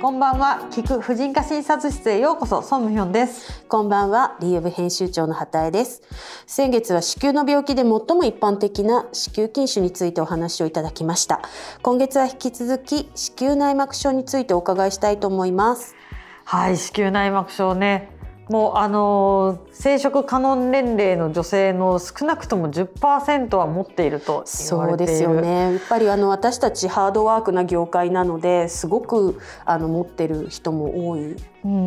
こんばんは。聞く婦人科診察室へようこそ。ソンムヒョンです。こんばんは。リーブ編集長の畑江です。先月は子宮の病気で最も一般的な子宮筋腫についてお話をいただきました。今月は引き続き子宮内膜症についてお伺いしたいと思います。はい。子宮内膜症ねもうあの生殖可能年齢の女性の少なくとも10%は持っているとそうですよね。やっぱりあの私たちハードワークな業界なのですごくあの持ってる人も多い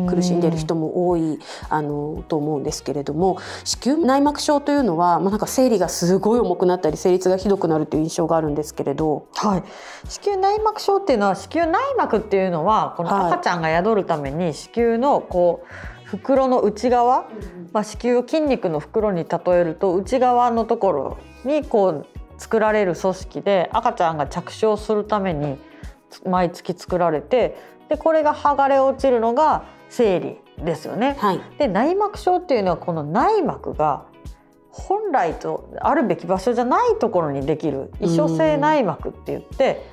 苦しんでる人も多いあのと思うんですけれども子宮内膜症というのは、まあ、なんか生理がすごい重くなったり生理痛がひどくなるという印象があるんですけれど、はい、子宮内膜症っていうのは子宮内膜っていうのはこの赤ちゃんが宿るために子宮のこう、袋の内側、まあ、子宮を筋肉の袋に例えると内側のところにこう作られる組織で赤ちゃんが着床するために毎月作られてでこれが剥がれ落ちるのが生理ですよね。はい、で内膜症っていうのはこの内膜が本来とあるべき場所じゃないところにできる異所性内膜って言って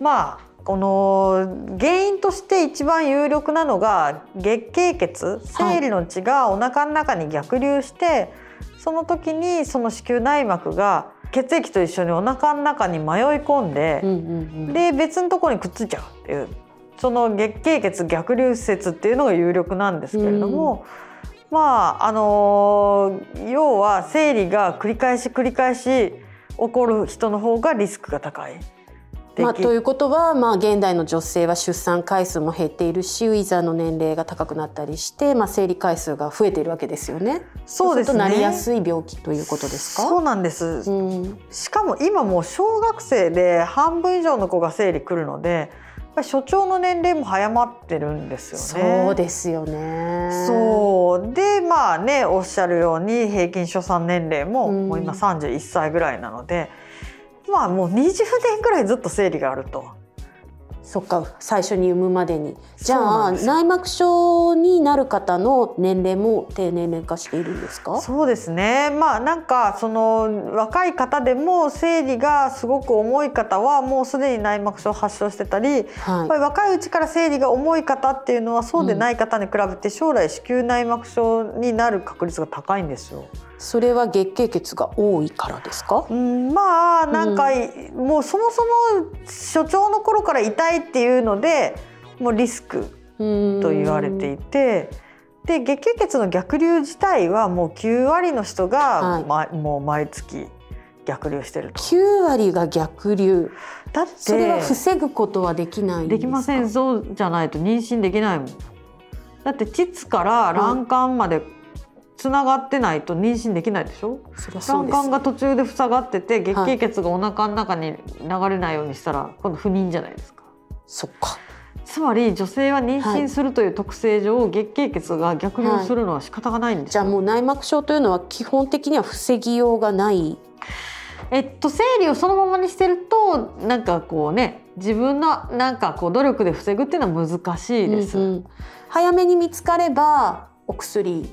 まあこの原因として一番有力なのが月経血生理の血がお腹の中に逆流して、はい、その時にその子宮内膜が血液と一緒にお腹の中に迷い込んで、うんうんうん、で別のところにくっついちゃうっていうその月経血逆流説っていうのが有力なんですけれども、うん、まああの要は生理が繰り返し繰り返し起こる人の方がリスクが高い。まあ、ということは、まあ、現代の女性は出産回数も減っているしウィザーの年齢が高くなったりして、まあ、生理回数が増えているわけですよね。そうですね。なりやすい病気ということですか？そうなんです。うん、しかも今もう小学生で半分以上の子が生理来るので。所長の年齢も早まってるんですよね。そうですよね。そうでまあねおっしゃるように平均出産年齢ももう今31歳ぐらいなので、まあもう20年ぐらいずっと生理があると。そっか最初に産むまでに。じゃあ内膜症になる方の年齢も低年齢化しているんですか？そうですね。まあなんかその若い方でも生理がすごく重い方はもうすでに内膜症発症してたり、はい、やっぱり若いうちから生理が重い方っていうのはそうでない方に比べて将来子宮内膜症になる確率が高いんですよ。それは月経血が多いからですか、うん、まあなんか、うん、もうそもそも所長の頃から痛いっていうのでもうリスクと言われていて。で月経血の逆流自体はもう9割の人が、はい、もう毎月逆流してると。9割が逆流。だってそれは防ぐことはできないできませんそうじゃないと妊娠できないもん。だって膣から卵管までつながってないと妊娠できないでしょ？卵管が途中で塞がってて月経血がお腹の中に流れないようにしたら、今度不妊じゃないですか。そっか。つまり女性は妊娠するという特性上、はい、月経血が逆流するのは仕方がないんです、はい、じゃあもう内膜症というのは基本的には防ぎようがない。えっと、生理をそのままにしてるとなんかこうね自分のなんかこう努力で防ぐっていうのは難しいです。うんうん、早めに見つかればお薬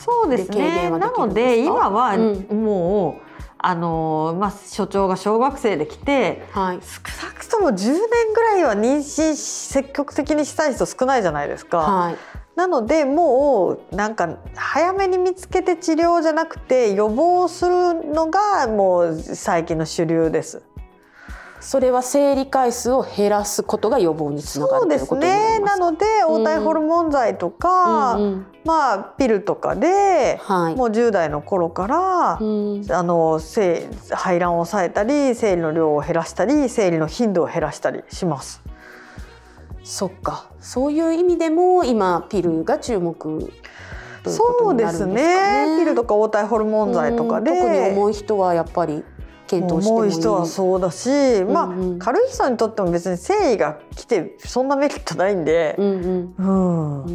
そうですね。なので今はもう、うん、あのまあ、所長が小学生で来て、はい、少なくとも10年ぐらいは妊娠積極的にしたい人少ないじゃないですか。はい、なのでもうなんか早めに見つけて治療じゃなくて予防するのがもう最近の主流です。それは生理回数を減らすことが予防につながるそうですね。なので黄体ホルモン剤とか、うん、まあピルとかで、はい、もう10代の頃から、うん、あの排卵を抑えたり生理の量を減らしたり生理の頻度を減らしたりします。そっか。そういう意味でも今ピルが注目そうですね。ピルとか黄体ホルモン剤とかで、特に重い人はやっぱり検討して重い人はそうだし、まあ、うん。うん、軽い人にとっても別に誠意が来てそんなメリットないんで、うんうん。う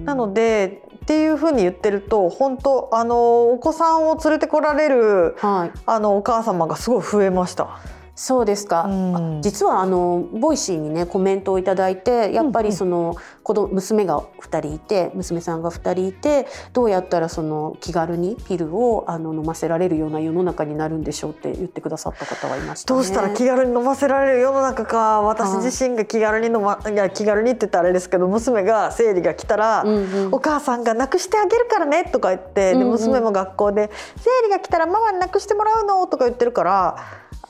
ん、なのでっていうふうに言ってると本当あのお子さんを連れてこられる、はい、あのお母様がすごい増えました。そうですか、うん、実はあのボイシーにねコメントを頂いてやっぱりその、子供娘が2人いて娘さんが2人いてどうやったらその気軽にピルをあの飲ませられるような世の中になるんでしょうって言ってくださった方がいました、ね、どうしたら気軽に飲ませられる世の中か私自身が気軽に飲まいや気軽にって言ったらあれですけど娘が生理が来たら、うんうん、お母さんがなくしてあげるからねとか言って、で娘も学校で生理が来たらママになくしてもらうの？とか言ってるから。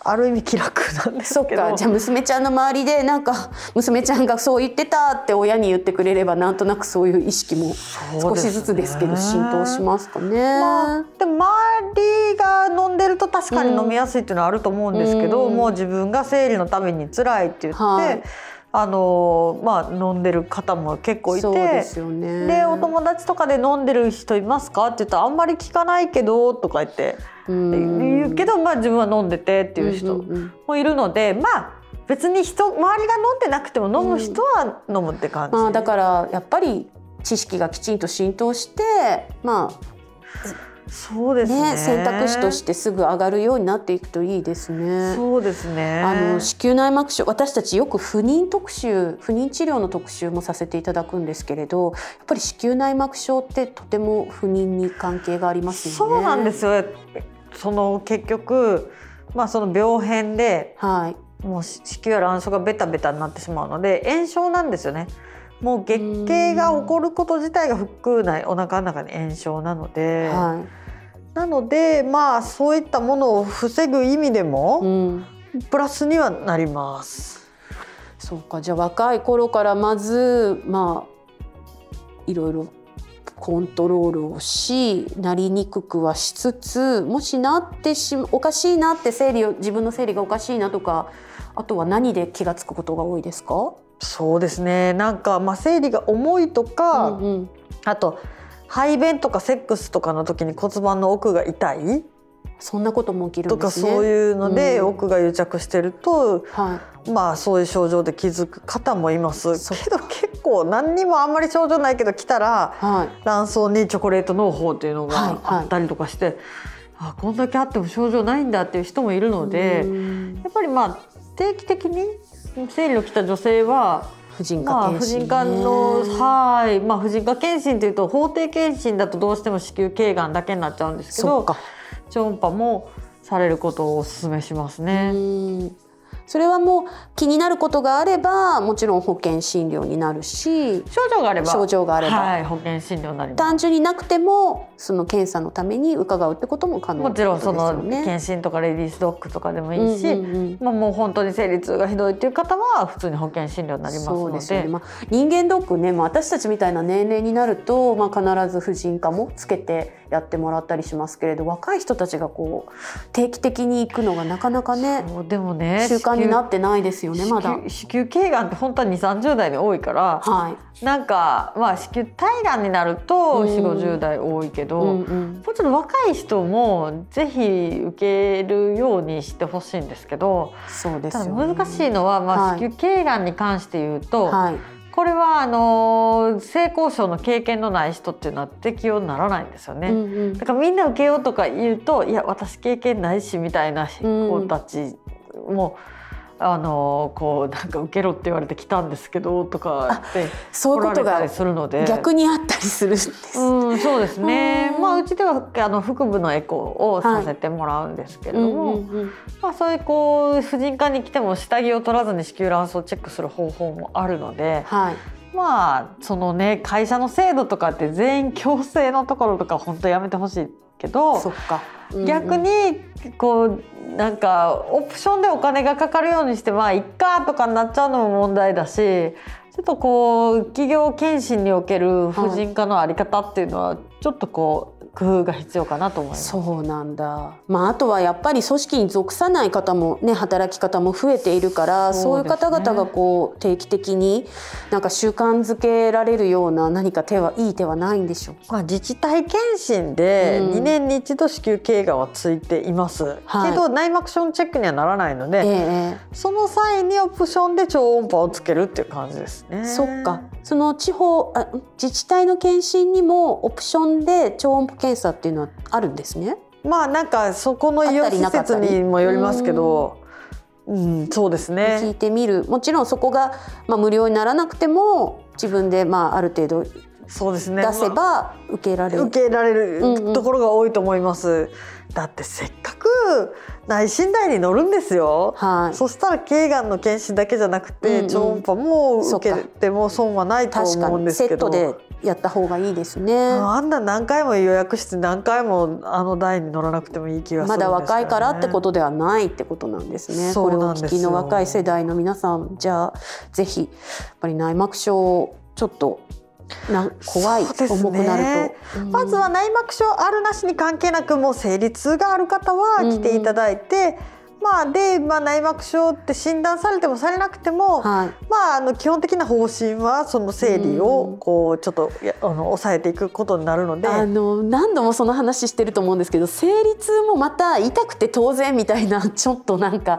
ある意味気楽なんですけど。じゃあ娘ちゃんの周りでなんか娘ちゃんがそう言ってたって親に言ってくれればなんとなくそういう意識も少しずつですけど浸透しますかね。まあ、でも周りが飲んでると確かに飲みやすいっていうのはあると思うんですけど、うん、もう自分が生理のために辛いって言って。はい。あのまあ、飲んでる方も結構いてで、ね、お友達とかで飲んでる人いますかって言ったらあんまり聞かないけどとか言って言うけど、まあ、自分は飲んでてっていう人もいるので、まあ別に人周りが飲んでなくても飲む人は飲むって感じ、うんまあ、だからやっぱり知識がきちんと浸透してまあそうですね、ね、選択肢としてすぐ上がるようになっていくといいですね。そうですね。あの子宮内膜症私たちよく不妊特集不妊治療の特集もさせていただくんですけれどやっぱり子宮内膜症ってとても不妊に関係がありますよね。そうなんですよ。その結局まあその病変で、はい、もう子宮や卵巣がベタベタになってしまうので炎症なんですよね。もう月経が起こること自体が腹腔内お腹の中に炎症なので、はい、なのでまあそういったものを防ぐ意味でも、うん、プラスにはなります。そうかじゃあ若い頃からまずまあいろいろコントロールをしなりにくくはしつつもしなってしおかしいなって生理を自分の生理がおかしいなとかあとは何で気が付くことが多いですか？そうですね。なんか、まあ、生理が重いとか、うんうん、あと排便とかセックスとかの時に骨盤の奥が痛い。そんなことも起きる、ね、とかそういうので、奥が癒着してると、はい、まあそういう症状で気づく方もいます。けど結構何にもあんまり症状ないけど来たら、はい、卵巣にチョコレート農法っていうのがあったりとかして、はいはい、あこんだけあっても症状ないんだっていう人もいるのでやっぱりまあ定期的に生理の来た女性は婦人科検診、ね、まあ、婦人科のはい。まあ婦人科検診というと法定検診だとどうしても子宮頸がんだけになっちゃうんですけど超音波もされることをお勧めしますね。それはもう気になることがあればもちろん保険診療になるし症状があれば。症状があれば、はい、保険診療になります。単純になくてもその検査のために伺うってことも可能、ね、もちろんその検診とかレディースドッグとかでもいいし、うんうんうん、まあ、もう本当に生理痛がひどいっていう方は普通に保険診療になりますので。で、ね、まあ、人間ドックね、まあ、私たちみたいな年齢になると、まあ、必ず婦人科もつけてやってもらったりしますけれど若い人たちがこう定期的に行くのがなかなかねでもね習慣になってないですよねまだ。子宮頸がんって本当は2 3 0代で多いから、はい、なんかまあ子宮体がんになると4 5 0代多いけど、うんうん、もちろん若い人もぜひ受けるようにしてほしいんですけどそうです、ね、難しいのは、まあ、子宮頸がんに関して言うと、はい。これはあの性交渉の経験のない人っていうのは適用にならないんですよね、うんうん、だからみんな受けようとか言うといや私経験ないしみたいな子たちも、うんあのこうなんか受けろって言われて来たんですけどとかってそういうことがするので。逆にあったりするんです、うん、そうですね。まあうちではあの腹部のエコーをさせてもらうんですけれども、まあそういうこう婦人科に来ても下着を取らずに子宮卵巣をチェックする方法もあるので、はい、まあそのね会社の制度とかって全員強制のところとか本当やめてほしいけどそっか、うんうん、逆にこうなんかオプションでお金がかかるようにしてまあいっかとかになっちゃうのも問題だしちょっとこう企業検診における婦人科の在り方っていうのはちょっとこう工夫が必要かなと思います。そうなんだ、まあ、あとはやっぱり組織に属さない方もね働き方も増えているからそう、ね,、いう方々がこう定期的になんか習慣づけられるような何か手はいい手はないんでしょうまあ、自治体検診で2年に一度子宮頸がんはついています、うん、けど内膜症のチェックにはならないので、えその際にオプションで超音波をつけるっていう感じですね。そっか。その地方あ自治体の検診にもオプションで超音波検査っていうのはあるんですね？まあなんかそこの医療施設にもよりますけど。うん、そうですね聞いてみるもちろんそこが、まあ、無料にならなくても自分で、まあ、ある程度そうですね。出せば受けられる、受けられるところが多いと思います。うんうん、だってせっかく内診台に乗るんですよ、はい、そしたら頸がんの検診だけじゃなくて、うんうん、超音波も受けても損はないと思うんですけど。セットでやった方がいいですね。あんな何回も予約して何回もあの台に乗らなくてもいい気がする、ね、まだ若いからってことではないってことなんですね。これをお聞きの若い世代の皆さんじゃあぜひやっぱり内膜症ちょっとな怖い、ね、重くなると、うん、まずは内膜症あるなしに関係なくもう生理痛がある方は来ていただいて、まあ、で、まあ、内膜症って診断されてもされなくても、はい、まあ、あの基本的な方針はその生理をこうちょっとあの抑えていくことになるので。あの何度もその話してると思うんですけど生理痛もまた痛くて当然みたいな ちょっとなんか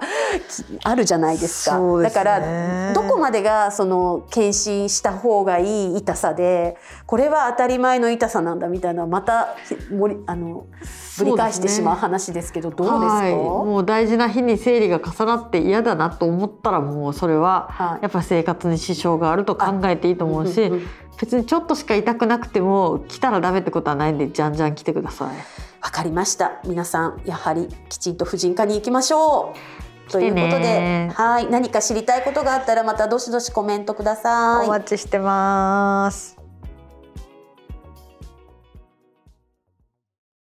あるじゃないですか。すね、だからどこまでがその検診した方がいい痛さでこれは当たり前の痛さなんだみたいなまたあのぶり返してしまう話ですけどどうですか、はい、もう大事な日に生理が重なって嫌だなと思ったらもうそれはやっぱ生活に支障があると考えていいと思うし別にちょっとしか痛くなくても来たらダメってことはないんでじゃんじゃん来てください。わかりました皆さんやはりきちんと婦人科に行きましょう。ということで、はい、何か知りたいことがあったらまたどしどしコメントください。お待ちしてます。